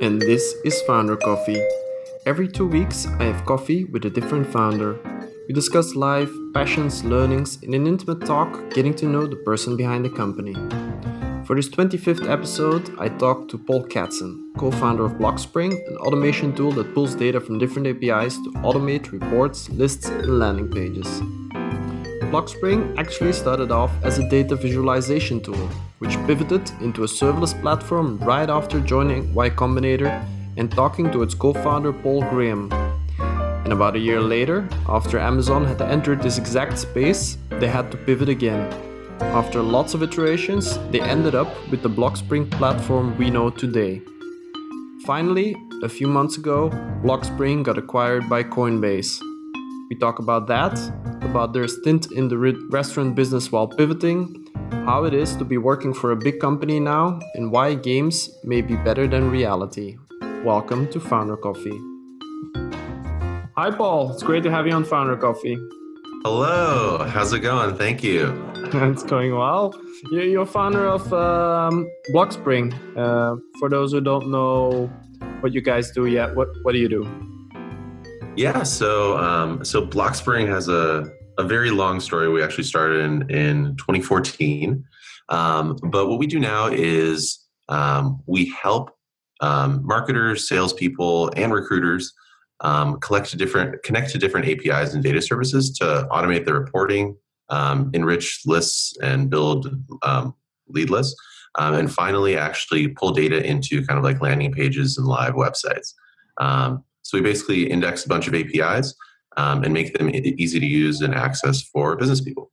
And this is Founder Coffee. Every two weeks, I have coffee with a different founder. We discuss life, passions, learnings in an intimate talk, getting to know the person behind the company. For this 25th episode, I talked to Paul Katsen, co founder of Blockspring, an automation tool that pulls data from different APIs to automate reports, lists, and landing pages. Blockspring actually started off as a data visualization tool, which pivoted into a serverless platform right after joining Y Combinator and talking to its co founder Paul Graham. And about a year later, after Amazon had entered this exact space, they had to pivot again after lots of iterations, they ended up with the Blockspring platform we know today. Finally, a few months ago, Blockspring got acquired by Coinbase. We talk about that, about their stint in the restaurant business while pivoting, how it is to be working for a big company now, and why games may be better than reality. Welcome to Founder Coffee. Hi, Paul. It's great to have you on Founder Coffee. Hello. How's it going? Thank you. it's going well. You're founder of um, Blockspring. Uh, for those who don't know what you guys do yet, what what do you do? Yeah, so um, so Blockspring has a a very long story. We actually started in in 2014, um, but what we do now is um, we help um, marketers, salespeople, and recruiters um, collect to different connect to different APIs and data services to automate the reporting, um, enrich lists and build um, lead lists. And finally, actually pull data into kind of like landing pages and live websites. So we basically index a bunch of APIs um, and make them easy to use and access for business people.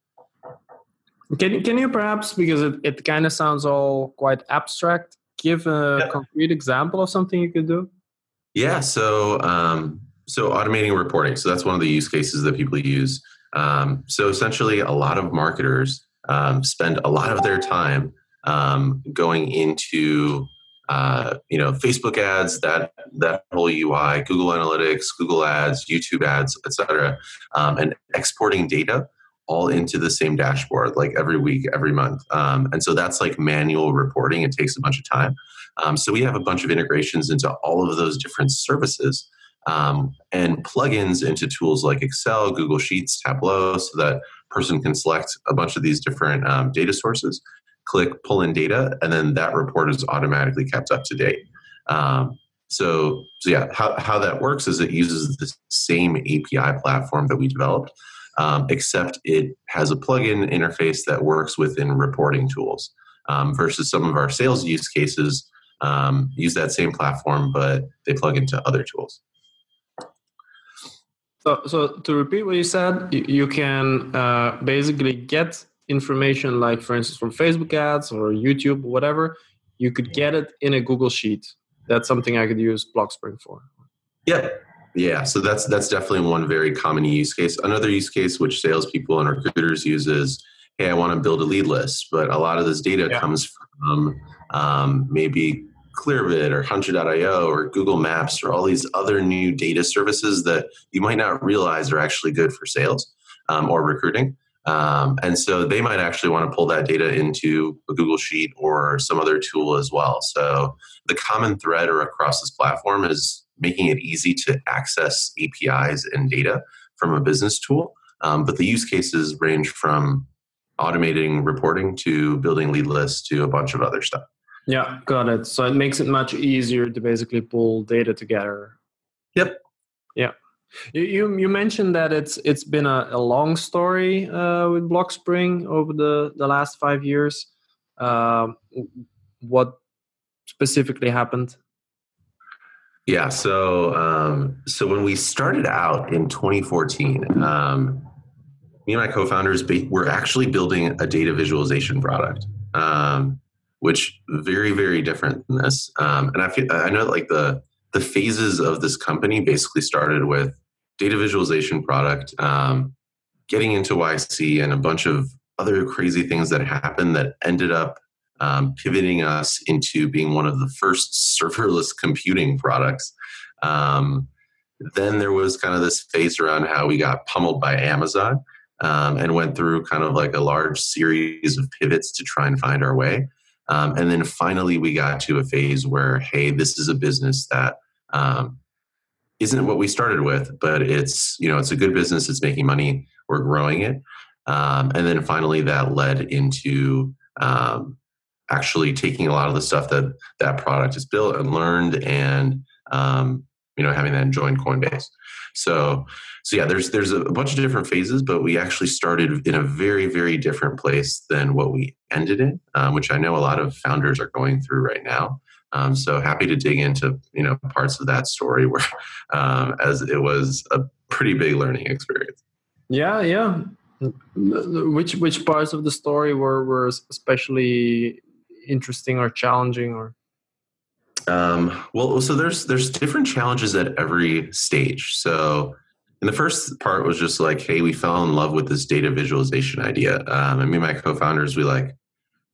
Can, can you perhaps, because it, it kind of sounds all quite abstract, give a yeah. concrete example of something you could do? Yeah, so um, so automating reporting. So that's one of the use cases that people use. Um, so essentially, a lot of marketers um, spend a lot of their time um, going into uh, you know Facebook ads, that that whole UI, Google Analytics, Google Ads, YouTube ads, etc., um, and exporting data all into the same dashboard like every week, every month. Um, and so that's like manual reporting. It takes a bunch of time. Um, so we have a bunch of integrations into all of those different services um, and plugins into tools like Excel, Google Sheets, Tableau, so that person can select a bunch of these different um, data sources, click pull in data, and then that report is automatically kept up to date. Um, so, so yeah, how, how that works is it uses the same API platform that we developed, um, except it has a plugin interface that works within reporting tools um, versus some of our sales use cases um, use that same platform, but they plug into other tools. So, so to repeat what you said, you, you can uh, basically get information like, for instance, from Facebook ads or YouTube or whatever. You could get it in a Google Sheet. That's something I could use Blockspring for. Yeah, yeah. So that's that's definitely one very common use case. Another use case which salespeople and recruiters use is, hey, I want to build a lead list, but a lot of this data yeah. comes from um, maybe Clearbit or Hunter.io or Google Maps or all these other new data services that you might not realize are actually good for sales um, or recruiting. Um, and so they might actually want to pull that data into a Google Sheet or some other tool as well. So the common thread or across this platform is making it easy to access APIs and data from a business tool. Um, but the use cases range from automating reporting to building lead lists to a bunch of other stuff. Yeah, got it. So it makes it much easier to basically pull data together. Yep. You you, you mentioned that it's it's been a, a long story uh, with Blockspring over the the last five years. Uh, what specifically happened? Yeah, so um, so when we started out in 2014, um, me and my co-founders were actually building a data visualization product. Um, which very very different than this. Um, and I feel I know like the the phases of this company basically started with data visualization product, um, getting into YC, and a bunch of other crazy things that happened that ended up um, pivoting us into being one of the first serverless computing products. Um, then there was kind of this phase around how we got pummeled by Amazon um, and went through kind of like a large series of pivots to try and find our way. Um, and then finally, we got to a phase where, hey, this is a business that um, not what we started with, but it's you know it's a good business. It's making money. We're growing it. Um, and then finally, that led into um, actually taking a lot of the stuff that that product is built and learned, and um, you know having that join Coinbase. So so yeah, there's there's a bunch of different phases, but we actually started in a very very different place than what we ended in, um, which I know a lot of founders are going through right now. Um, so happy to dig into you know parts of that story where um, as it was a pretty big learning experience. Yeah, yeah. Which which parts of the story were were especially interesting or challenging or? Um, well, so there's there's different challenges at every stage. So and the first part was just like, hey, we fell in love with this data visualization idea. Um, and me and my co-founders, we like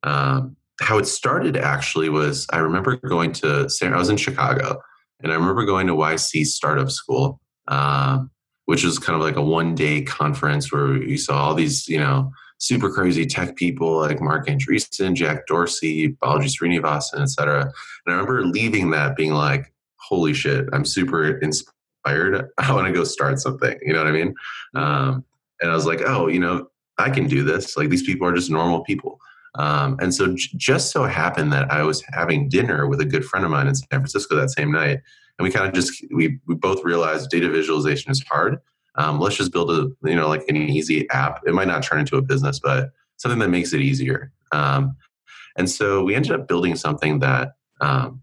um, how it started. Actually, was I remember going to I was in Chicago, and I remember going to YC Startup School, um, which was kind of like a one-day conference where we saw all these, you know, super crazy tech people like Marc Andreessen, Jack Dorsey, Balaji Srinivasan, et cetera. And I remember leaving that being like, holy shit, I'm super inspired I want to go start something. You know what I mean? Um, and I was like, oh, you know, I can do this. Like these people are just normal people. Um, and so j- just so happened that I was having dinner with a good friend of mine in San Francisco that same night. And we kind of just, we, we both realized data visualization is hard. Um, let's just build a, you know, like an easy app. It might not turn into a business, but something that makes it easier. Um, and so we ended up building something that um,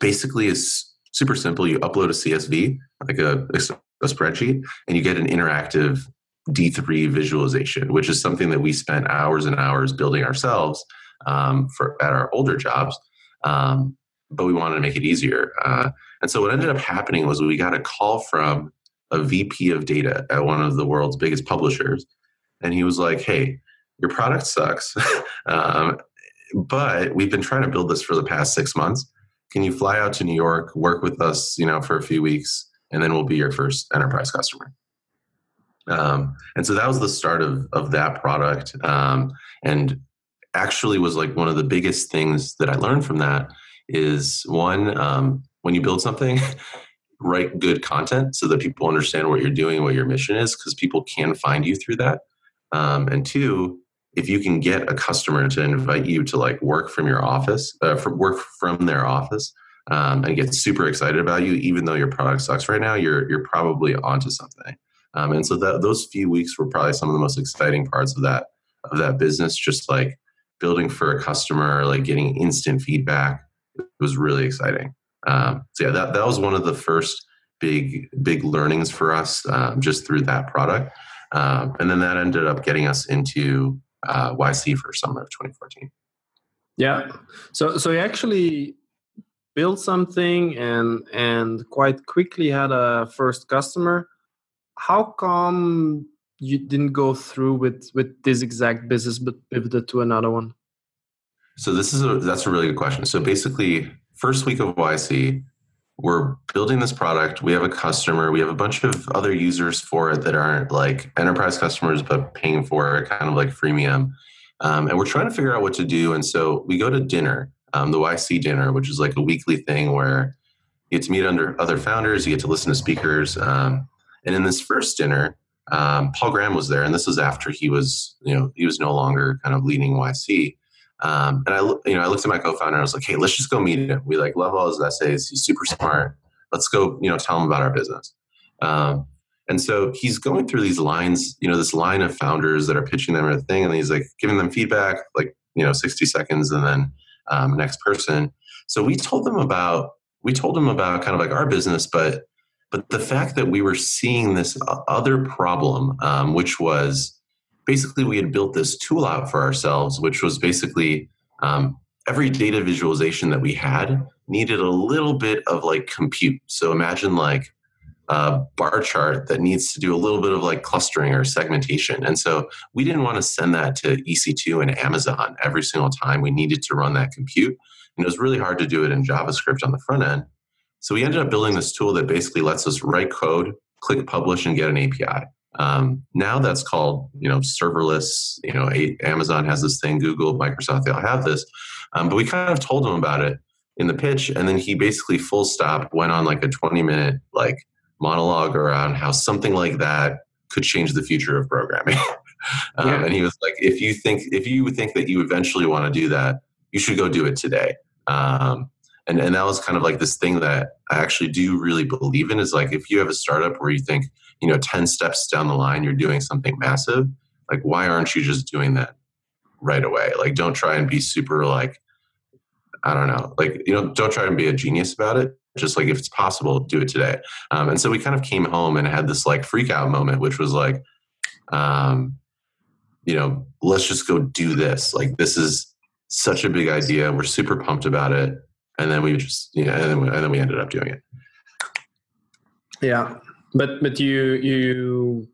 basically is super simple. You upload a CSV, like a, a spreadsheet, and you get an interactive D3 visualization, which is something that we spent hours and hours building ourselves um, for at our older jobs. Um, but we wanted to make it easier. Uh, and so what ended up happening was we got a call from a VP of data at one of the world's biggest publishers. And he was like, hey, your product sucks. um, but we've been trying to build this for the past six months can you fly out to New York, work with us, you know, for a few weeks, and then we'll be your first enterprise customer. Um, and so that was the start of of that product, um, and actually was like one of the biggest things that I learned from that is one um, when you build something. write good content so that people understand what you're doing, what your mission is, because people can find you through that. Um, and two, if you can get a customer to invite you to like work from your office, uh, for work from their office, um, and get super excited about you, even though your product sucks right now, you're you're probably onto something. Um, and so that those few weeks were probably some of the most exciting parts of that of that business. Just like building for a customer, like getting instant feedback, it was really exciting. Um, so yeah, that that was one of the first big big learnings for us um, just through that product. Um, and then that ended up getting us into uh, YC for summer of 2014. Yeah. So so actually built something and and quite quickly had a first customer. How come you didn't go through with with this exact business but pivoted to another one? So this is a that's a really good question. So basically, first week of YC, we're building this product. We have a customer. We have a bunch of other users for it that aren't like enterprise customers, but paying for it, kind of like freemium. Um, and we're trying to figure out what to do. And so we go to dinner, um, the YC dinner, which is like a weekly thing where you get to meet under other founders, you get to listen to speakers. Um, and in this first dinner, um, Paul Graham was there, and this was after he was, you know, he was no longer kind of leading YC. Um, and I, you know, I looked at my co-founder and I was like, "Hey, let's just go meet him. We like love all his essays. He's super smart. Let's go, you know, tell him about our business." Um, and so he's going through these lines, you know, this line of founders that are pitching them a thing, and he's like giving them feedback, like you know, sixty seconds, and then um, next person. So we told them about we told them about kind of like our business, but but the fact that we were seeing this other problem, um, which was basically we had built this tool out for ourselves, which was basically um, every data visualization that we had needed a little bit of like compute. So imagine like a bar chart that needs to do a little bit of like clustering or segmentation. And so we didn't want to send that to EC2 and Amazon every single time we needed to run that compute. And it was really hard to do it in JavaScript on the front end. So we ended up building this tool that basically lets us write code, click publish, and get an API. Um, now that's called you know serverless. You know, Amazon has this thing, Google, Microsoft, they all have this. Um, but we kind of told him about it in the pitch, and then he basically full stop went on like a 20 minute like monologue around how something like that could change the future of programming. um, yeah. And he was like, if you think if you think that you eventually want to do that, you should go do it today. Um, and and that was kind of like this thing that I actually do really believe in is like if you have a startup where you think you know 10 steps down the line you're doing something massive like why aren't you just doing that right away like don't try and be super like I don't know like you know don't try and be a genius about it just like if it's possible do it today. Um, and so we kind of came home and had this like freak out moment which was like um, you know let's just go do this. Like this is such a big idea. We're super pumped about it. And then we just you know and then we, and then we ended up doing it. Yeah. But but you you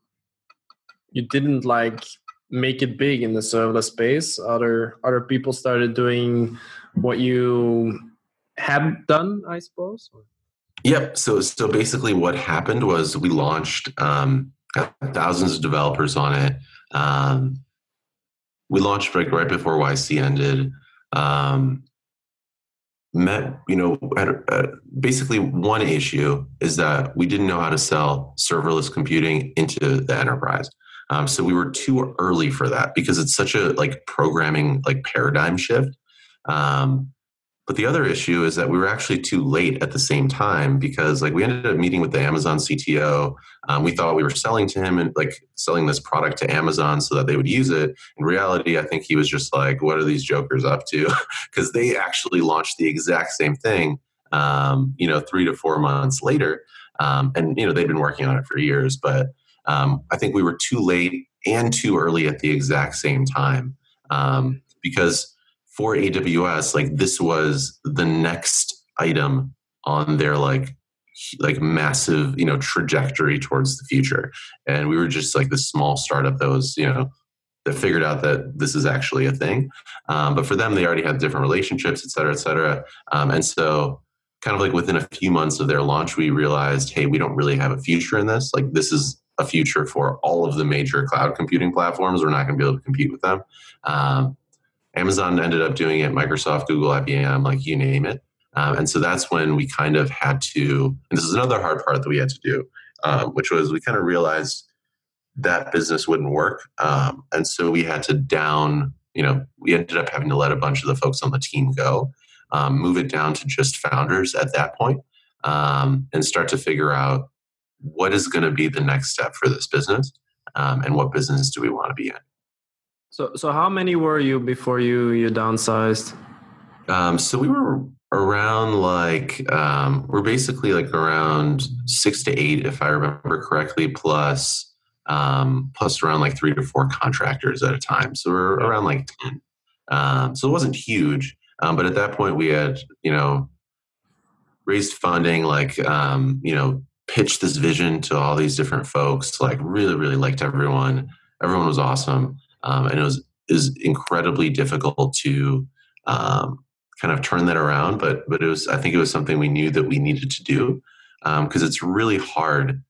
you didn't like make it big in the serverless space. Other other people started doing what you had done i suppose yep so so basically what happened was we launched um thousands of developers on it um we launched like right before yc ended um met, you know, uh, basically one issue is that we didn't know how to sell serverless computing into the enterprise. Um, so we were too early for that because it's such a like programming like paradigm shift. Um, but the other issue is that we were actually too late at the same time because like we ended up meeting with the Amazon CTO. Um, we thought we were selling to him and like selling this product to Amazon so that they would use it. In reality, I think he was just like, "What are these jokers up to?" Because they actually launched the exact same thing, um, you know, three to four months later, um, and you know they've been working on it for years. But um, I think we were too late and too early at the exact same time um, because for AWS, like this was the next item on their like like massive you know trajectory towards the future. And we were just like this small startup that was you know that figured out that this is actually a thing. Um, but for them they already had different relationships et cetera et cetera. Um, and so kind of like within a few months of their launch we realized hey we don't really have a future in this. Like this is a future for all of the major cloud computing platforms. We're not going to be able to compete with them. Um, Amazon ended up doing it, Microsoft, Google, IBM, like you name it. Um, and so that's when we kind of had to, and this is another hard part that we had to do, um, which was we kind of realized that business wouldn't work. Um, and so we had to down, you know, we ended up having to let a bunch of the folks on the team go, um, move it down to just founders at that point, um, and start to figure out what is going to be the next step for this business um, and what business do we want to be in. So, so how many were you before you you downsized? Um, so we were around like um, we're basically like around six to eight, if I remember correctly, plus um, plus around like three to four contractors at a time. So we're around like ten. Um, so it wasn't huge, um, but at that point we had you know raised funding, like um, you know pitched this vision to all these different folks. Like really, really liked everyone. Everyone was awesome um, and it was is incredibly difficult to um, kind of turn that around. But but it was I think it was something we knew that we needed to do because um, it's really hard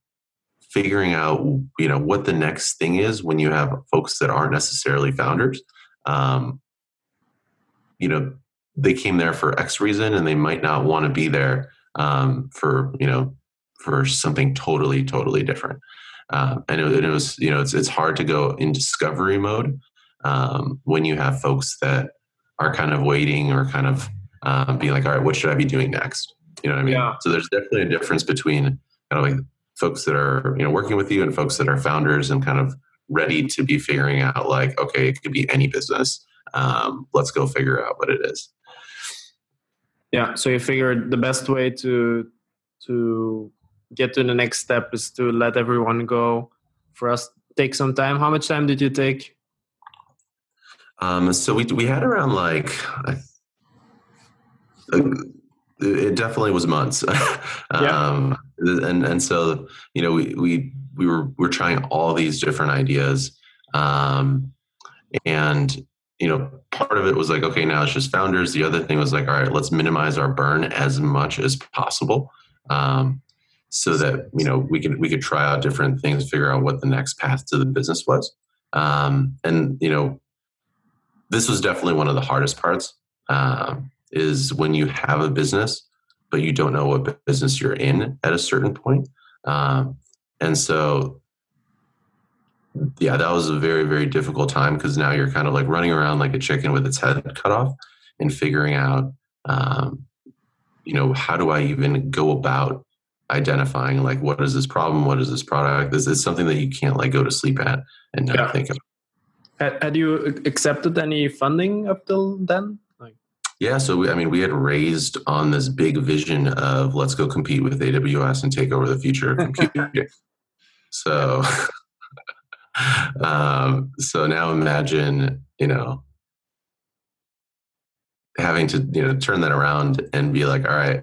figuring out you know what the next thing is when you have folks that aren't necessarily founders. Um, you know they came there for X reason and they might not want to be there um, for you know for something totally totally different. Um, and, it, it, was, you know, it's, it's hard to go in discovery mode um, when you have folks that are kind of waiting or kind of um, being like, all right, what should I be doing next? You know what I mean? Yeah. So there's definitely a difference between kind of like folks that are, you know, working with you and folks that are founders and kind of ready to be figuring out like, okay, it could be any business. Um, let's go figure out what it is. Yeah. So you figured the best way to to get to the next step is to let everyone go. For us, take some time. How much time did you take? Um, so we we had around like it definitely was months. um, yeah. and and so you know we we we were we're trying all these different ideas, um, and you know part of it was like okay now it's just founders. The other thing was like all right let's minimize our burn as much as possible. Um, so that you know we could we could try out different things, figure out what the next path to the business was. Um, and you know, this was definitely one of the hardest parts um, is when you have a business, but you don't know what business you're in at a certain point. Um, and so, yeah, that was a very, very difficult time because now you're kind of like running around like a chicken with its head cut off and figuring out, um, you know, how do I even go about identifying like what is this problem, what is this product? Is this something that you can't like go to sleep at and not yeah. think of? Had, had you accepted any funding up till then? Like, yeah, so we, I mean, we had raised on this big vision of let's go compete with AWS and take over the future of computing. so, um, so now imagine, you know, having to you know turn that around and be like, all right,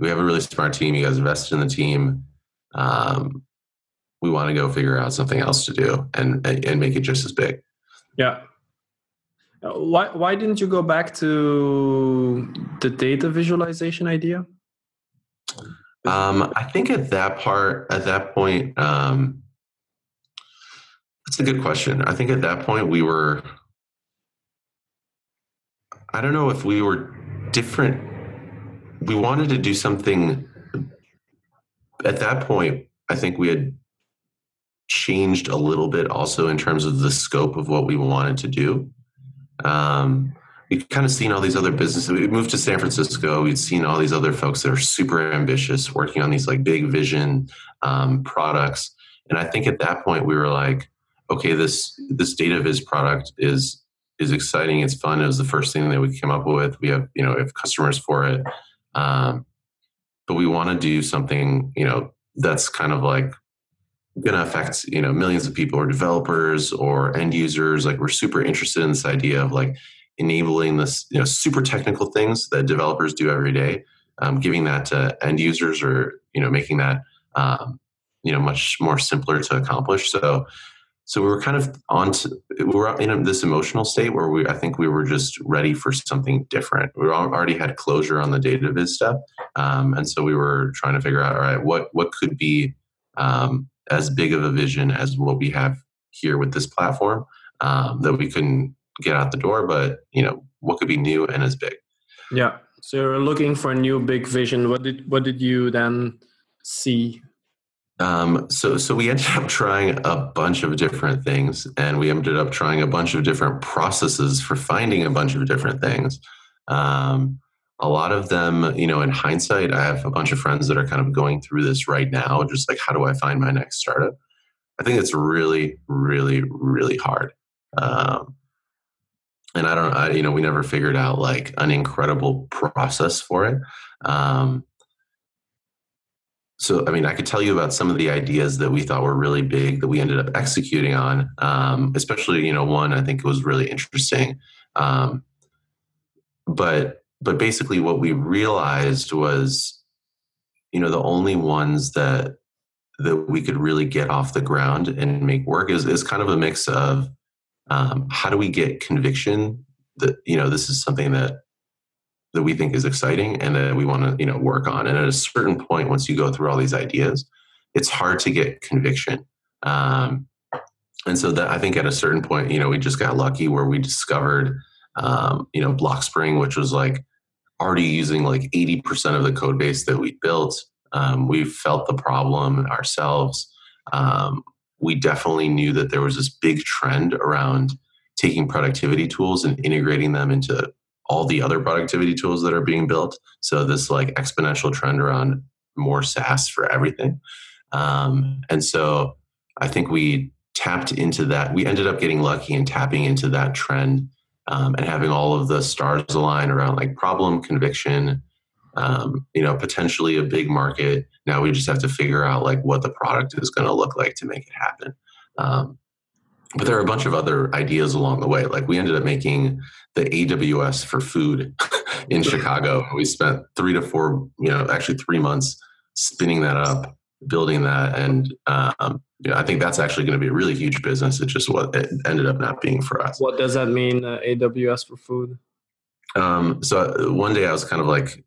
we have a really smart team. You guys invested in the team. Um, we want to go figure out something else to do and and make it just as big. Yeah. Why why didn't you go back to the data visualization idea? Um, I think at that part, at that point, um, that's a good question. I think at that point we were. I don't know if we were different. We wanted to do something. At that point, I think we had changed a little bit also in terms of the scope of what we wanted to do. Um, we've kind of seen all these other businesses. We moved to San Francisco. We'd seen all these other folks that are super ambitious, working on these like big vision um, products. And I think at that point we were like, okay, this this data viz product is is exciting. It's fun. It was the first thing that we came up with. We have you know we have customers for it, um, but we want to do something you know that's kind of like going to affect you know millions of people or developers or end users. Like we're super interested in this idea of like enabling this you know super technical things that developers do every day um, giving that to end users or you know making that um, you know much more simpler to accomplish. So so we were kind of on to, we were in this emotional state where we i think we were just ready for something different. We already had closure on the data viz stuff um, and so we were trying to figure out all right what what could be um, as big of a vision as what we have here with this platform um, that we couldn't get out the door but you know what could be new and as big? Yeah. So you're looking for a new big vision. What did what did you then see um, so so we ended up trying a bunch of different things and we ended up trying a bunch of different processes for finding a bunch of different things um, a lot of them, you know, in hindsight, I have a bunch of friends that are kind of going through this right now, just like, how do I find my next startup? I think it's really, really, really hard. Um, and I don't, I, you know, we never figured out like an incredible process for it. Um, so, I mean, I could tell you about some of the ideas that we thought were really big that we ended up executing on. Um, especially, you know, one I think was really interesting. Um, but but basically what we realized was you know the only ones that that we could really get off the ground and make work is, is kind of a mix of um, how do we get conviction that you know this is something that that we think is exciting and that we want to you know work on and at a certain point once you go through all these ideas it's hard to get conviction um, and so that i think at a certain point you know we just got lucky where we discovered um, you know blockspring which was like already using like 80% of the code base that we built. Um, we felt the problem ourselves. Um, we definitely knew that there was this big trend around taking productivity tools and integrating them into all the other productivity tools that are being built. So this like exponential trend around more SaaS for everything. Um, and so I think we tapped into that. We ended up getting lucky and tapping into that trend um, and having all of the stars align around like problem conviction um, you know potentially a big market now we just have to figure out like what the product is going to look like to make it happen um, but there are a bunch of other ideas along the way like we ended up making the aws for food in chicago we spent three to four you know actually three months spinning that up building that and um, yeah, I think that's actually going to be a really huge business. It's just what it ended up not being for us. What does that mean, uh, AWS for food? Um, so uh, one day I was kind of like,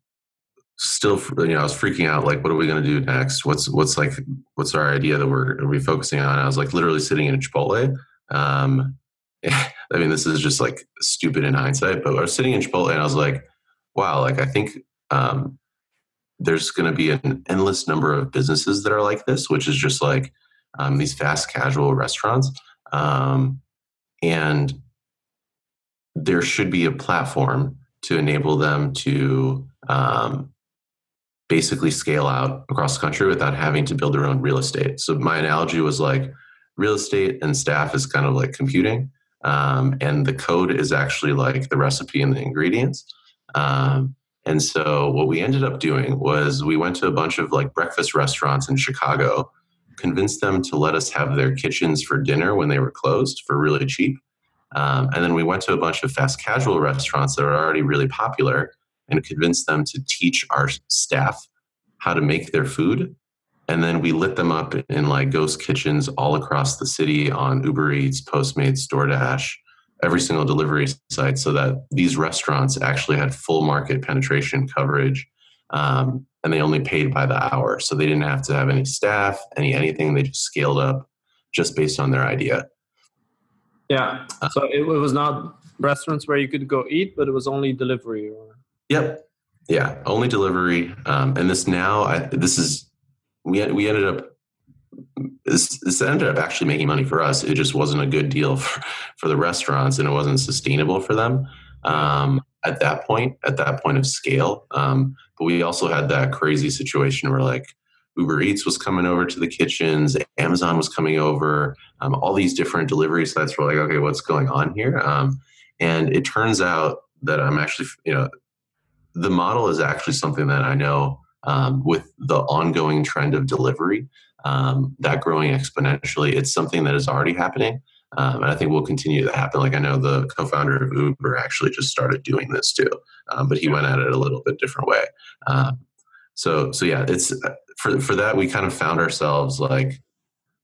still, you know, I was freaking out. Like, what are we going to do next? What's what's like, what's our idea that we're are we focusing on? I was like literally sitting in a Chipotle, um, I mean, this is just like stupid in hindsight, but I was sitting in Chipotle and I was like, wow, like I think um, there's going to be an endless number of businesses that are like this, which is just like um, these fast casual restaurants. Um, and there should be a platform to enable them to um, basically scale out across the country without having to build their own real estate. So my analogy was like real estate and staff is kind of like computing, um, and the code is actually like the recipe and the ingredients. Um, and so what we ended up doing was we went to a bunch of like breakfast restaurants in Chicago, convinced them to let us have their kitchens for dinner when they were closed for really cheap. Um, and then we went to a bunch of fast casual restaurants that are already really popular and convinced them to teach our staff how to make their food. And then we lit them up in like ghost kitchens all across the city on Uber Eats, Postmates, DoorDash, every single delivery site, so that these restaurants actually had full market penetration coverage. Um, and they only paid by the hour. So they didn't have to have any staff, any anything. They just scaled up just based on their idea. Yeah. Uh, so it, was not restaurants where you could go eat, but it was only delivery. Or... Yep. Yeah, only delivery. Um, and this now, I, this is we we ended up this, this ended up actually making money for us. It just wasn't a good deal for, for the restaurants, and it wasn't sustainable for them um, at that point. At that point of scale, um, but we also had that crazy situation where like Uber Eats was coming over to the kitchens, Amazon was coming over, um, all these different delivery sites were like, okay, what's going on here? Um, and it turns out that I'm actually, you know, the model is actually something that I know um, with the ongoing trend of delivery, um, that growing exponentially, it's something that is already happening. Um, and I think will continue to happen. Like I know the co-founder of Uber actually just started doing this too, um, but he went at it a little bit different way. Um, so, so yeah, it's for for that we kind of found ourselves like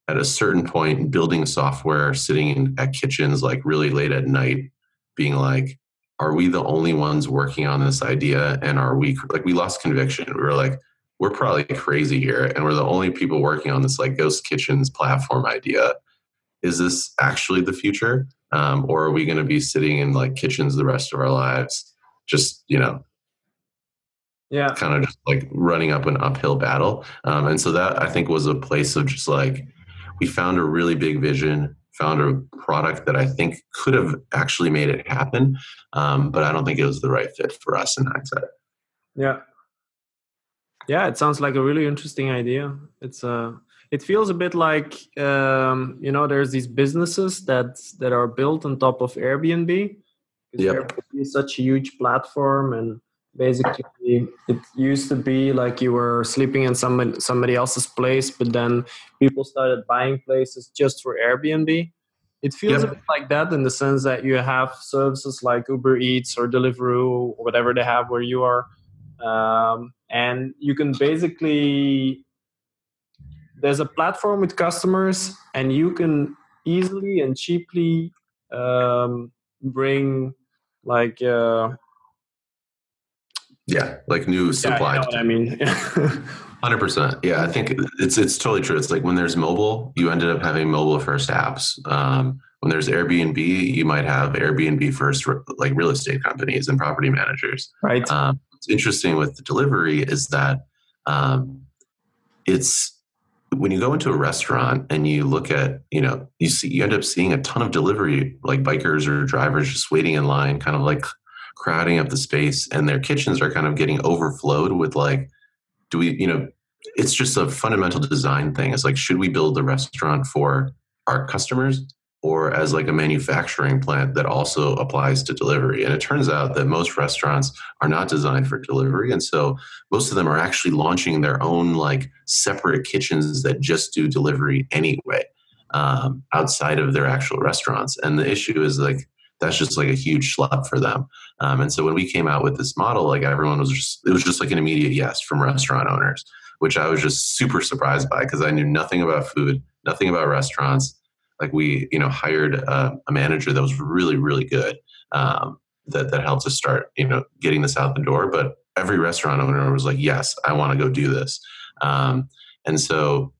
at a certain point building software, sitting in, at kitchens like really late at night, being like, are we the only ones working on this idea? And are we like we lost conviction. We were like we're probably crazy here and we're the only people working on this like ghost kitchens platform idea. Is this actually the future? Um, or are we going to be sitting in like kitchens the rest of our lives just you know yeah. kind of just like running up an uphill battle? Um, and so that i think was a place of just like we found a really big vision found a product that I think could have actually made it happen, um, but I don't think it was the right fit for us in hindsight. Yeah, yeah, it sounds like a really interesting idea. It's uh it feels a bit like um, you know there's these businesses that that are built on top of Airbnb. Yeah, Airbnb is such a huge platform and basically it used to be like you were sleeping in somebody somebody else's place but then people started buying places just for airbnb it feels yep. a bit like that in the sense that you have services like uber eats or deliveroo or whatever they have where you are um, and you can basically there's a platform with customers and you can easily and cheaply um, bring like uh, yeah, like new supply. Yeah, I mean, hundred percent. Yeah, I think it's it's totally true. It's like when there's mobile, you ended up having mobile first apps. Um, when there's Airbnb, you might have Airbnb first, like real estate companies and property managers. Right. Um, what's interesting with the delivery is that um, it's when you go into a restaurant and you look at you know you see you end up seeing a ton of delivery like bikers or drivers just waiting in line kind of like crowding up the space and their kitchens are kind of getting overflowed with like do we you know it's just a fundamental design thing. It's like should we build the restaurant for our customers or as like a manufacturing plant that also applies to delivery? And it turns out that most restaurants are not designed for delivery. And so most of them are actually launching their own like separate kitchens that just do delivery anyway um, outside of their actual restaurants. And the issue is like that's just like a huge schlep for them. Um, and so when we came out with this model, like everyone was just, it was just like an immediate yes from restaurant owners, which I was just super surprised by because I knew nothing about food, nothing about restaurants. Like we, you know, hired a, a manager that was really, really good um, that, that helped us start, you know, getting this out the door. But every restaurant owner was like, yes, I want to go do this. Um, and so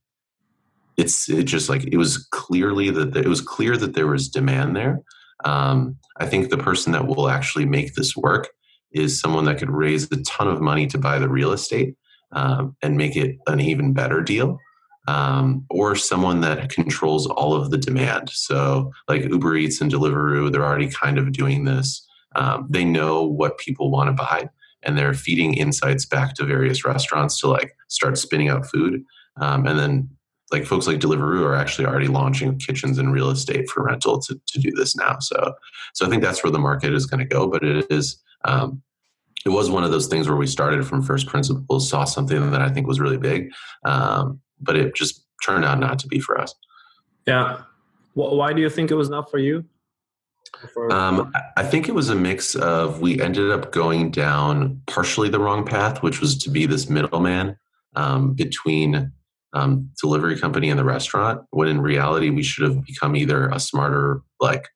it's it just like it was clearly that it was clear that there was demand there Um, I think the person that will actually make this work is someone that could raise a ton of money to buy the real estate um, and make it an even better deal. Um, or someone that controls all of the demand. So, like Uber Eats and Deliveroo, they're already kind of doing this. Um, they know what people want to buy, and they're feeding insights back to various restaurants to like start spinning out food. Um, and then, like folks like Deliveroo are actually already launching kitchens and real estate for rental to, to do this now. So, so I think that's where the market is going to go. But it is um, it was one of those things where we started from first principles, saw something that I think was really big, um, but it just turned out not to be for us. Yeah. Why do you think it was not for you? Um, I think it was a mix of we ended up going down partially the wrong path, which was to be this middleman um, between um, delivery company and the restaurant. When in reality, we should have become either a smarter, like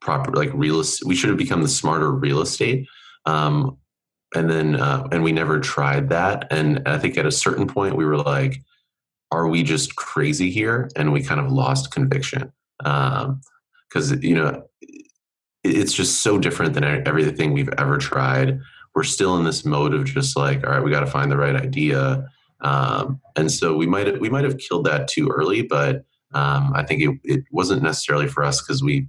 proper, like real. We should have become the smarter real estate um, and then, uh, and we never tried that. And I think at a certain point, we were like, are we just crazy here? And we kind of lost conviction. Because, um, you know, it's just so different than everything we've ever tried. We're still in this mode of just like, all right, we got to find the right idea. Um, and so we might we might have killed that too early, but um, I think it, it wasn't necessarily for us because we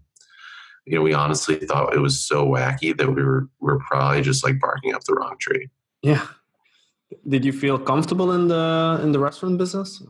you know, we honestly thought it was so wacky that we were we are probably just like barking up the wrong tree. Yeah. Did you feel comfortable in the in the restaurant business?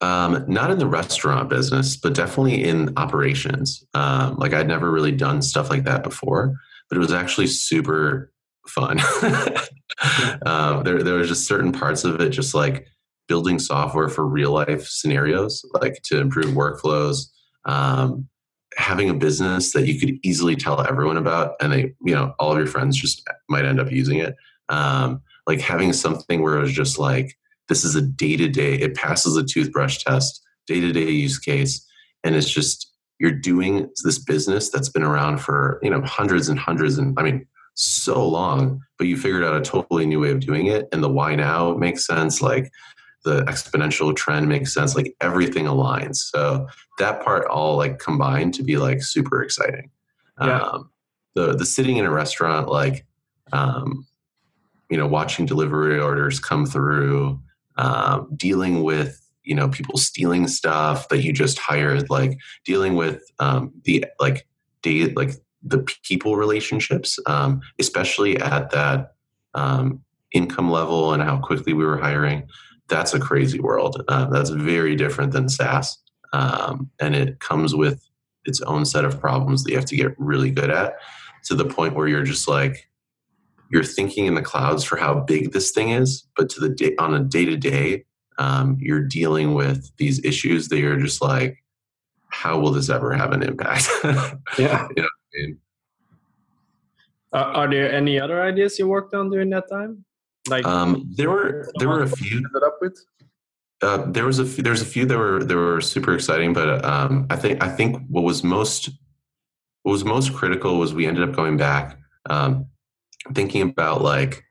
Um, not in the restaurant business, but definitely in operations. Um, like I'd never really done stuff like that before, but it was actually super fun. um, there, there was just certain parts of it, just like building software for real life scenarios, like to improve workflows. Um, having a business that you could easily tell everyone about and they you know all of your friends just might end up using it um, like having something where it was just like this is a day-to-day it passes a toothbrush test day-to-day use case and it's just you're doing this business that's been around for you know hundreds and hundreds and i mean so long but you figured out a totally new way of doing it and the why now makes sense like the exponential trend makes sense like everything aligns so that part all like combined to be like super exciting yeah. um, the the sitting in a restaurant like um, you know watching delivery orders come through um, dealing with you know people stealing stuff that you just hired like dealing with um, the like day like the people relationships um, especially at that um, income level and how quickly we were hiring that's a crazy world. Uh, that's very different than SaaS. Um, and it comes with its own set of problems that you have to get really good at to the point where you're just like, you're thinking in the clouds for how big this thing is, but to the day, on a day to day, you're dealing with these issues that you're just like, how will this ever have an impact? yeah. you know I mean? uh, are there any other ideas you worked on during that time? Like um, there were there were a few. Ended up with. Uh, there was a few, there's a few that were that were super exciting, but um, I think I think what was most what was most critical was we ended up going back, um, thinking about like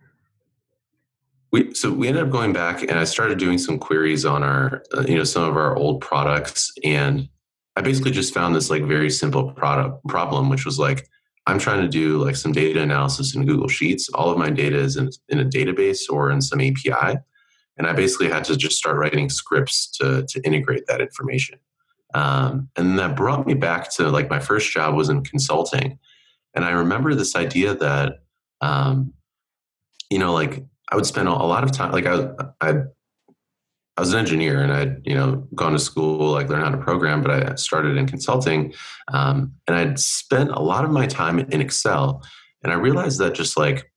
we so we ended up going back and I started doing some queries on our uh, you know some of our old products and I basically just found this like very simple product problem, which was like I'm trying to do like some data analysis in Google Sheets. All of my data is in, in a database or in some API. And I basically had to just start writing scripts to, to integrate that information. Um, and that brought me back to like my first job was in consulting. And I remember this idea that, um, you know, like I would spend a lot of time, like I, I I was an engineer and I'd, you know, gone to school, like learned how to program, but I started in consulting. Um, and I'd spent a lot of my time in Excel. And I realized that just like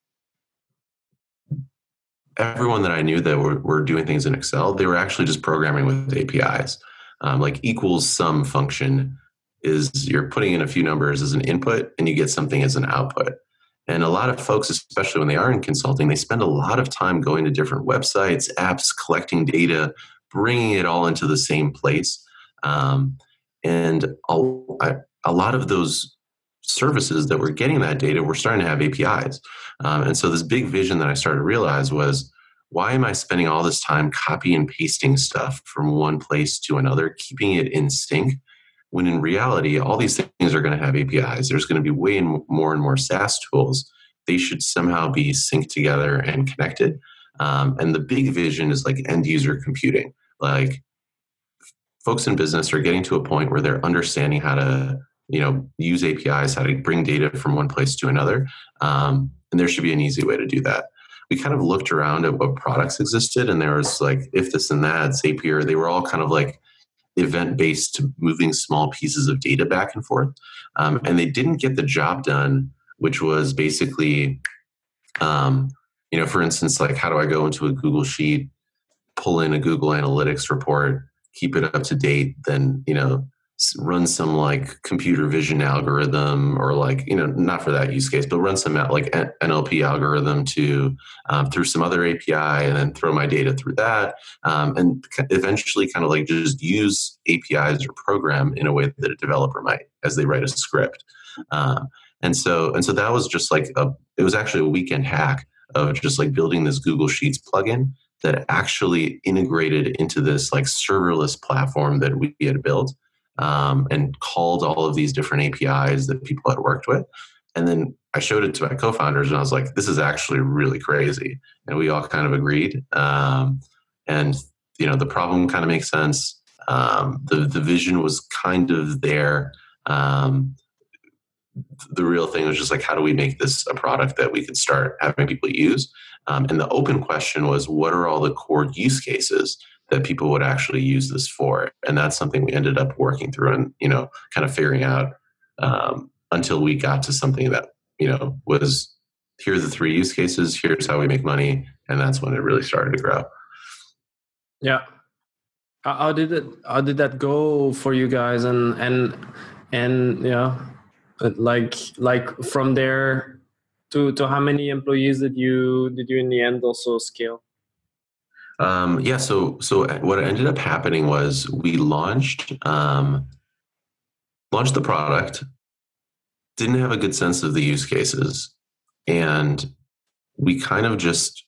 everyone that I knew that were, were doing things in Excel, they were actually just programming with APIs. Um, like equals sum function is you're putting in a few numbers as an input and you get something as an output. And a lot of folks, especially when they are in consulting, they spend a lot of time going to different websites, apps, collecting data, bringing it all into the same place. Um, and a, a, lot of those services that were getting that data were starting to have APIs. Um, and so this big vision that I started to realize was why am I spending all this time copy and pasting stuff from one place to another, keeping it in sync? When in reality, all these things are going to have APIs. There's going to be way more and more SaaS tools. They should somehow be synced together and connected. Um, and the big vision is like end user computing. Like folks in business are getting to a point where they're understanding how to you know use apis how to bring data from one place to another um, and there should be an easy way to do that we kind of looked around at what products existed and there was like if this and that zapier they were all kind of like event based moving small pieces of data back and forth. Um, and they didn't get the job done which was basically um, you know for instance like how do i go into a google sheet pull in a google analytics report keep it up to date then you know run some like computer vision algorithm or like you know not for that use case but run some like nlp algorithm to um, through some other api and then throw my data through that um, and eventually kind of like just use apis or program in a way that a developer might as they write a script um, and so and so that was just like a it was actually a weekend hack of just like building this google sheets plugin that actually integrated into this like serverless platform that we had built um, and called all of these different APIs that people had worked with. And then I showed it to my co-founders, and I was like, "This is actually really crazy." And we all kind of agreed. Um, and you know, the problem kind of makes sense. Um, the the vision was kind of there. Um, the real thing was just like, how do we make this a product that we could start having people use? Um, and the open question was, what are all the core use cases that people would actually use this for. And that's something we ended up working through and, you know, kind of figuring out um, until we got to something that, you know, was here are the three use cases, here's how we make money. And that's when it really started to grow. Yeah. How did it, how did that go for you guys? And, and, and, yeah, like, like from there to, to how many employees did you, did you in the end also scale? Um, yeah. So so what ended up happening was we launched um, launched the product, didn't have a good sense of the use cases, and we kind of just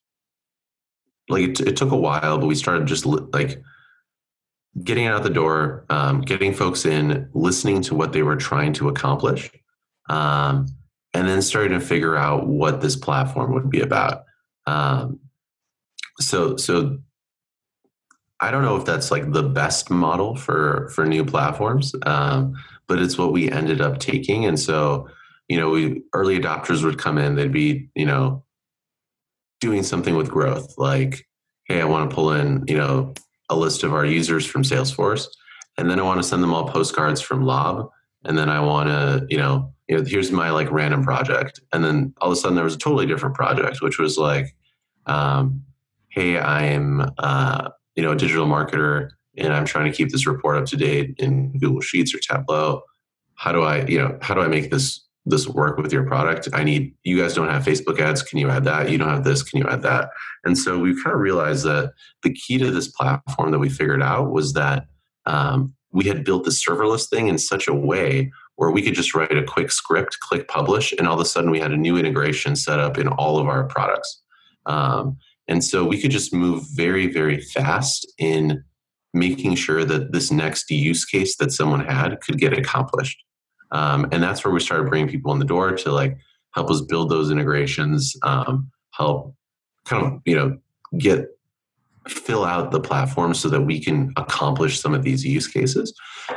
like it, it took a while, but we started just like getting out the door, um, getting folks in, listening to what they were trying to accomplish, um, and then starting to figure out what this platform would be about. Um, so so I don't know if that's like the best model for for new platforms, um, but it's what we ended up taking. And so, you know, we early adopters would come in, they'd be, you know, doing something with growth, like, hey, I want to pull in, you know, a list of our users from Salesforce, and then I want to send them all postcards from Lob, and then I want to, you know, you know, here's my like random project, and then all of a sudden there was a totally different project, which was like. Um, hey, I'm uh, you know a digital marketer and I'm trying to keep this report up to date in Google Sheets or Tableau. How do I you know how do I make this this work with your product? I need you guys don't have Facebook ads. Can you add that? You don't have this. Can you add that? And so we kind of realized that the key to this platform that we figured out was that um, we had built the serverless thing in such a way where we could just write a quick script, click publish, and all of a sudden we had a new integration set up in all of our products. Um, and so we could just move very, very fast in making sure that this next use case that someone had could get accomplished. Um, and that's where we started bringing people in the door to like help us build those integrations, um, help kind of, you know, get fill out the platform so that we can accomplish some of these use cases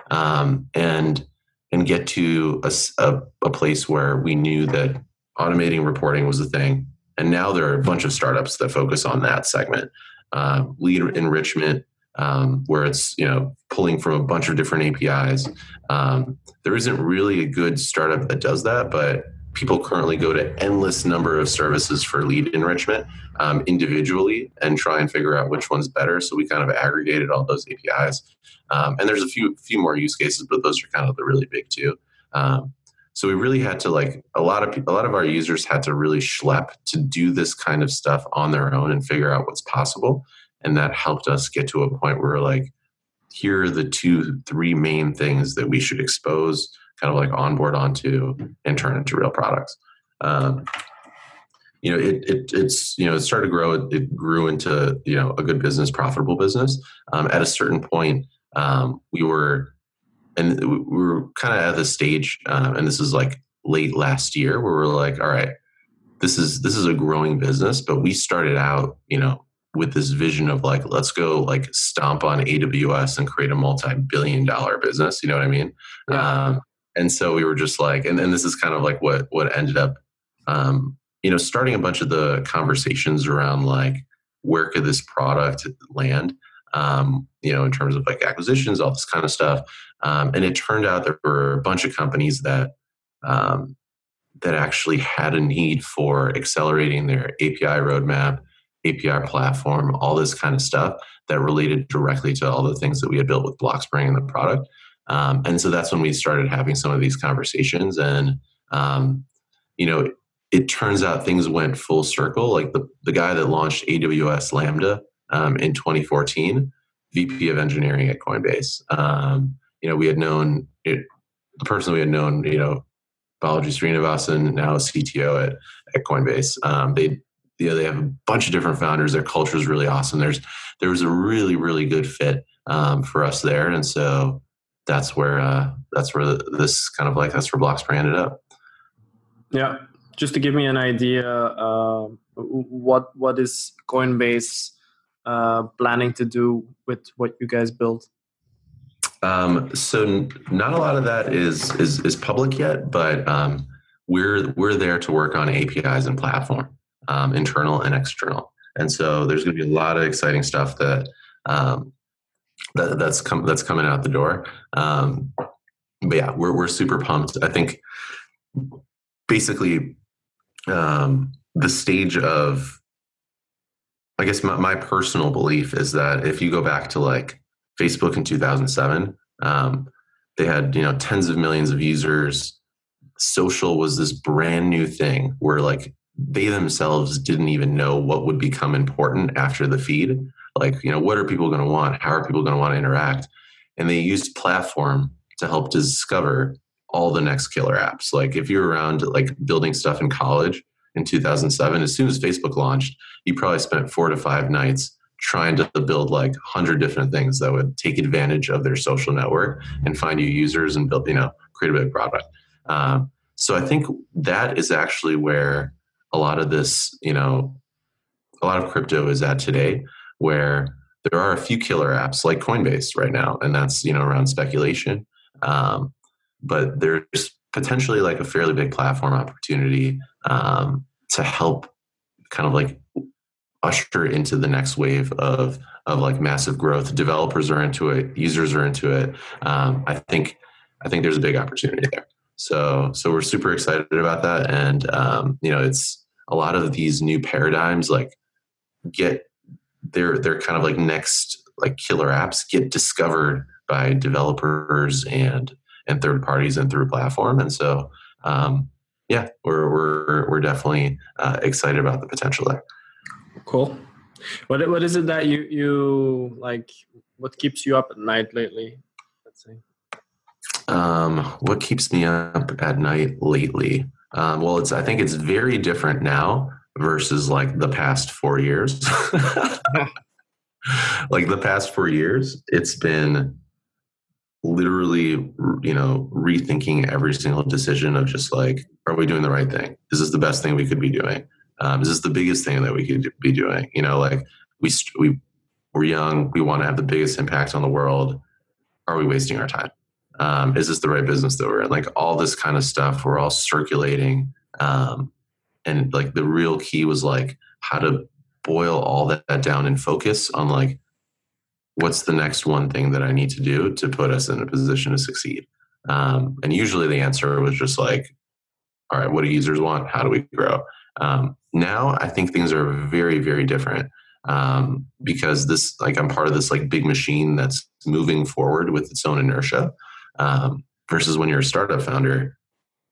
um, and and get to a, a, a place where we knew that automating reporting was a thing and now there are a bunch of startups that focus on that segment. Uh, lead enrichment, um, where it's you know pulling from a bunch of different APIs. Um, there isn't really a good startup that does that, but people currently go to endless number of services for lead enrichment um, individually and try and figure out which one's better. So we kind of aggregated all those APIs, um, and there's a few few more use cases, but those are kind of the really big two. Um, so we really had to like a lot of a lot of our users had to really schlep to do this kind of stuff on their own and figure out what's possible. And that helped us get to a point where like, here are the two, three main things that we should expose, kind of like onboard onto and turn into real products. Um, you know, it, it it's you know it started to grow. It, it, grew into you know a good business, profitable business. Um, at a certain point, um, we were and we were kind of at the stage, um, and this is like late last year, where we're like, all right, this is this is a growing business, but we started out, you know, with this vision of like, let's go like stomp on AWS and create a multi-billion dollar business. You know what I mean? Yeah. Um, and so we were just like, and this is kind of like what what ended up, um, you know, starting a bunch of the conversations around like where could this product land, um, you know, in terms of like acquisitions, all this kind of stuff. Um, and it turned out there were a bunch of companies that um, that actually had a need for accelerating their API roadmap, API platform, all this kind of stuff that related directly to all the things that we had built with Blockspring and the product. Um, and so that's when we started having some of these conversations. And, um, you know, it, it, turns out things went full circle. Like the, the guy that launched AWS Lambda um, in 2014, VP of engineering at Coinbase. You know, we had known it, the person we had known, you know, Balaji Srinivasan, now CTO at, at Coinbase. Um, they you know, they have a bunch of different founders. Their culture is really awesome. There's there was a really really good fit um, for us there, and so that's where uh, that's where this kind of like that's where Blockspring ended up. Yeah, just to give me an idea, uh, what what is Coinbase uh, planning to do with what you guys built? Um, so not a lot of that is is is public yet, but um, we're we're there to work on APIs and platform, um, internal and external. And so there's going to be a lot of exciting stuff that um, that that's com- that's coming out the door. Um, but yeah, we're we're super pumped. I think basically um, the stage of I guess my, my personal belief is that if you go back to like Facebook in 2007. Um, they had you know tens of millions of users. Social was this brand new thing where like they themselves didn't even know what would become important after the feed. Like you know what are people going to want? How are people going to want to interact? And they used platform to help discover all the next killer apps. Like if you're around like building stuff in college in 2007, as soon as Facebook launched, you probably spent four to five nights trying to build like 100 different things that would take advantage of their social network and find new users and build you know create a big product. Um, so i think that is actually where a lot of this you know a lot of crypto is at today where there are a few killer apps like coinbase right now and that's you know around speculation. Um, but there's potentially like a fairly big platform opportunity um, to help kind of like usher into the next wave of of like massive growth. Developers are into it, users are into it. Um, I think I think there's a big opportunity there. So so we're super excited about that, and um, you know it's a lot of these new paradigms like get they're they're kind of like next like killer apps get discovered by developers and and third parties and through platform and so um, yeah we're we're we're definitely uh, excited about the potential there Cool. What what is it that you you like? What keeps you up at night lately? Let's say. Um, what keeps me up at night lately? Um, well, it's I think it's very different now versus like the past four years. like the past four years, it's been literally you know rethinking every single decision of just like are we doing the right thing is this the best thing we could be doing um, is this the biggest thing that we could be doing? You know, like we we we're young, we want to have the biggest impact on the world. Are we wasting our time? Um, is this the right business that we're in? Like all this kind of stuff, we're all circulating. Um, and like the real key was like how to boil all that down and focus on like what's the next one thing that I need to do to put us in a position to succeed. Um, and usually the answer was just like, all right, what do users want? How do we grow? Um, now I think things are very, very different um, because this, like, I'm part of this like big machine that's moving forward with its own inertia. Um, versus when you're a startup founder,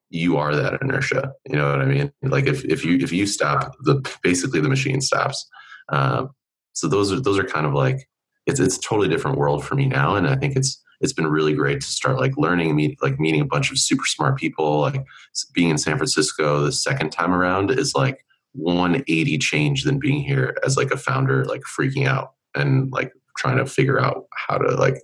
you are that inertia. You know what I mean? Like if if you if you stop, the basically the machine stops. Um, so those are those are kind of like it's it's a totally different world for me now, and I think it's it's been really great to start like learning meet like meeting a bunch of super smart people like being in san francisco the second time around is like 180 change than being here as like a founder like freaking out and like trying to figure out how to like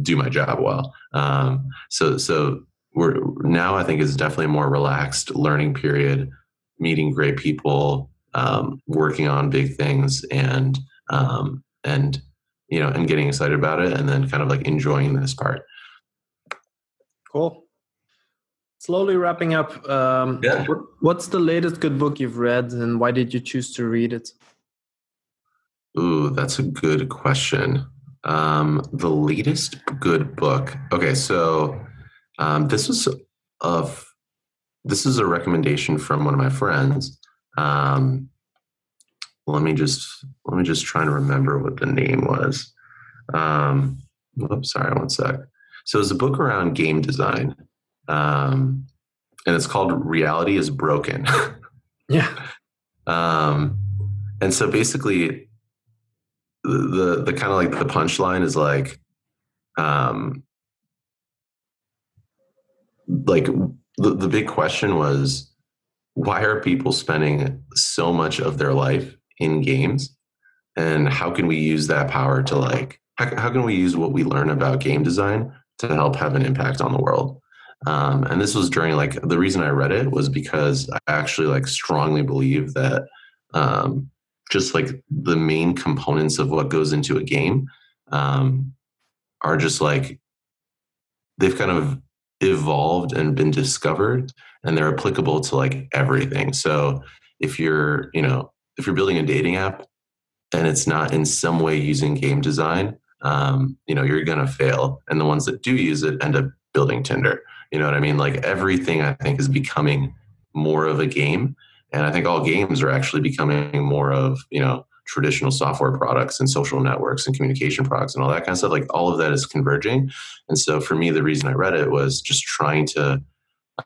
do my job well. Um, so so we're now I think is definitely a more relaxed learning period, meeting great people, um, working on big things, and um, and you know and getting excited about it, and then kind of like enjoying this part. Cool. Slowly wrapping up. Um, yeah. What's the latest good book you've read, and why did you choose to read it? Ooh, that's a good question. Um, the latest good book. Okay, so um, this was of this is a recommendation from one of my friends. Um, let me just let me just try to remember what the name was. Um, oops, sorry, one sec. So it's a book around game design, um, and it's called "Reality Is Broken." yeah. Um, and so basically, the the, the kind of like the punchline is like, um, like the, the big question was, why are people spending so much of their life in games, and how can we use that power to like, how, how can we use what we learn about game design to help have an impact on the world? Um, and this was during like the reason I read it was because I actually like strongly believe that um, just like the main components of what goes into a game um, are just like they've kind of evolved and been discovered and they're applicable to like everything. So if you're you know if you're building a dating app and it's not in some way using game design um, you know you're gonna fail and the ones that do use it end up building tinder you know what i mean like everything i think is becoming more of a game and I think all games are actually becoming more of, you know, traditional software products and social networks and communication products and all that kind of stuff. Like all of that is converging. And so for me, the reason I read it was just trying to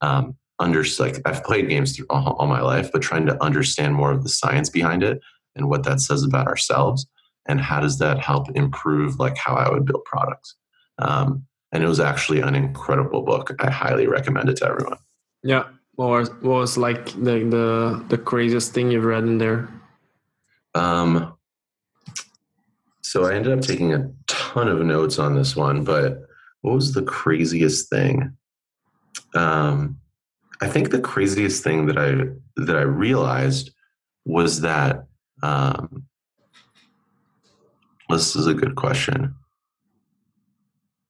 um, under like I've played games through all, all my life, but trying to understand more of the science behind it and what that says about ourselves and how does that help improve like how I would build products. Um, and it was actually an incredible book. I highly recommend it to everyone. Yeah, what was, what was like the, the the craziest thing you've read in there? Um, so I ended up taking a ton of notes on this one, but what was the craziest thing? Um, I think the craziest thing that I that I realized was that um, this is a good question.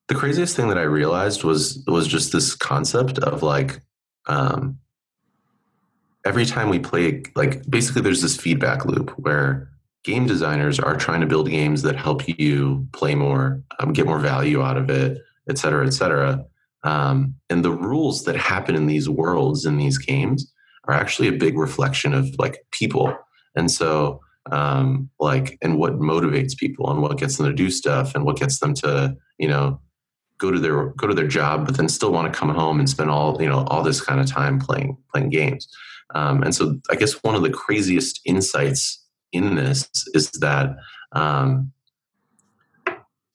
The craziest thing that I realized was was just this concept of like um, every time we play, like basically, there's this feedback loop where game designers are trying to build games that help you play more, um, get more value out of it, et cetera, et cetera. Um, and the rules that happen in these worlds in these games are actually a big reflection of like people. And so, um, like, and what motivates people and what gets them to do stuff and what gets them to, you know, go to their go to their job, but then still want to come home and spend all you know all this kind of time playing playing games. Um, and so, I guess one of the craziest insights in this is that um,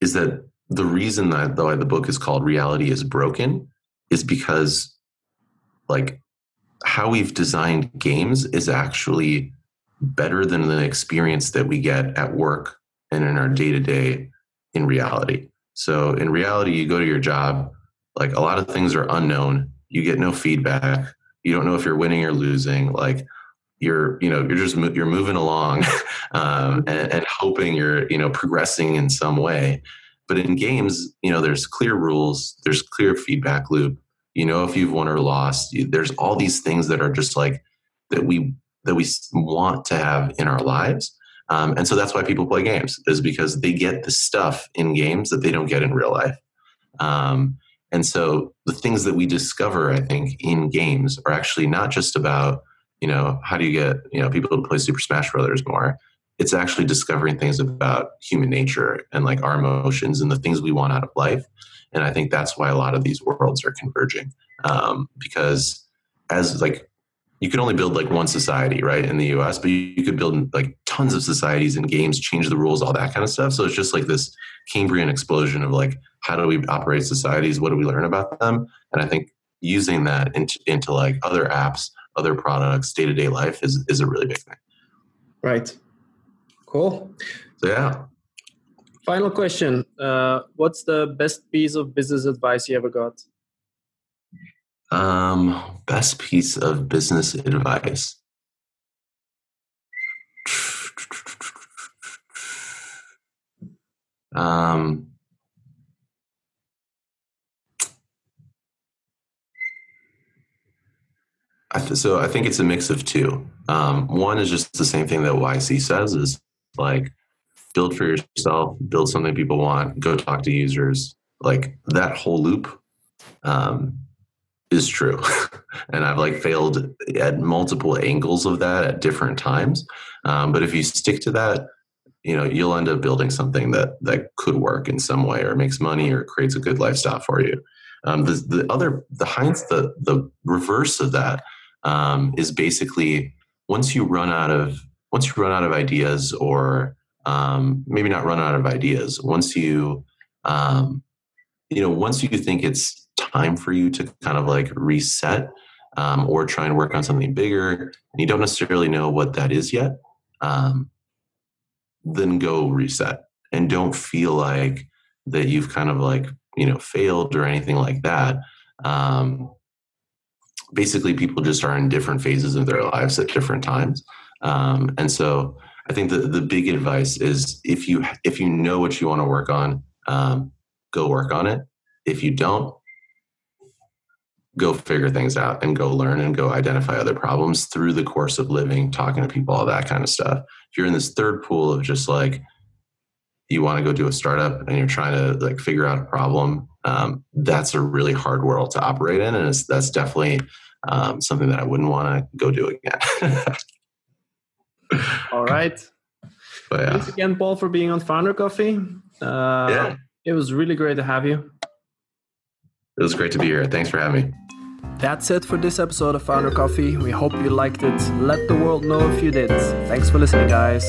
is that the reason that though the book is called "Reality Is Broken" is because like how we've designed games is actually better than the experience that we get at work and in our day to day in reality. So in reality, you go to your job, like a lot of things are unknown. You get no feedback. You don't know if you're winning or losing. Like you're, you know, you're just you're moving along um, and, and hoping you're, you know, progressing in some way. But in games, you know, there's clear rules. There's clear feedback loop. You know if you've won or lost. There's all these things that are just like that we that we want to have in our lives um, and so that's why people play games is because they get the stuff in games that they don't get in real life. Um, and so the things that we discover, I think, in games are actually not just about, you know, how do you get, you know, people to play Super Smash Brothers more. It's actually discovering things about human nature and like our emotions and the things we want out of life. And I think that's why a lot of these worlds are converging. Um, because as like you can only build like one society, right, in the US, but you, could build like tons of societies and games, change the rules, all that kind of stuff. So it's just like this Cambrian explosion of like, how do we operate societies? What do we learn about them? And I think using that into, into like other apps, other products, day to day life is, is a really big thing. Right. Cool. So, yeah. Final question. Uh, what's the best piece of business advice you ever got? Um, best piece of business advice. Um, so I think it's a mix of two. Um, one is just the same thing that YC says is like build for yourself, build something people want, go talk to users. Like that whole loop um, is true, and I've like failed at multiple angles of that at different times. Um, but if you stick to that, you know you'll end up building something that that could work in some way, or makes money, or creates a good lifestyle for you. Um, the the other the Heinz the the reverse of that um, is basically once you run out of once you run out of ideas or um, maybe not run out of ideas once you um, you know once you think it's time for you to kind of like reset um, or try and work on something bigger and you don't necessarily know what that is yet um, then go reset. And don't feel like that you've kind of like you know failed or anything like that. Um, basically people just are in different phases of their lives at different times. Um, and so i think the, the big advice is if you if you know what you want to work on um, go work on it. If you don't go figure things out and go learn and go identify other problems through the course of living talking to people all that kind of stuff. If you're in this third pool of just like you want to go do a startup and you're trying to like figure out a problem um, that's a really hard world to operate in and that's definitely um, something that i wouldn't want to go do again. All right. But, yeah. thanks again paul for being on founder coffee. Uh, yeah. it was really great to have you it was great to be here thanks for having me that's it for this episode of Founder Coffee. We hope you liked it. Let the world know if you did. Thanks for listening, guys.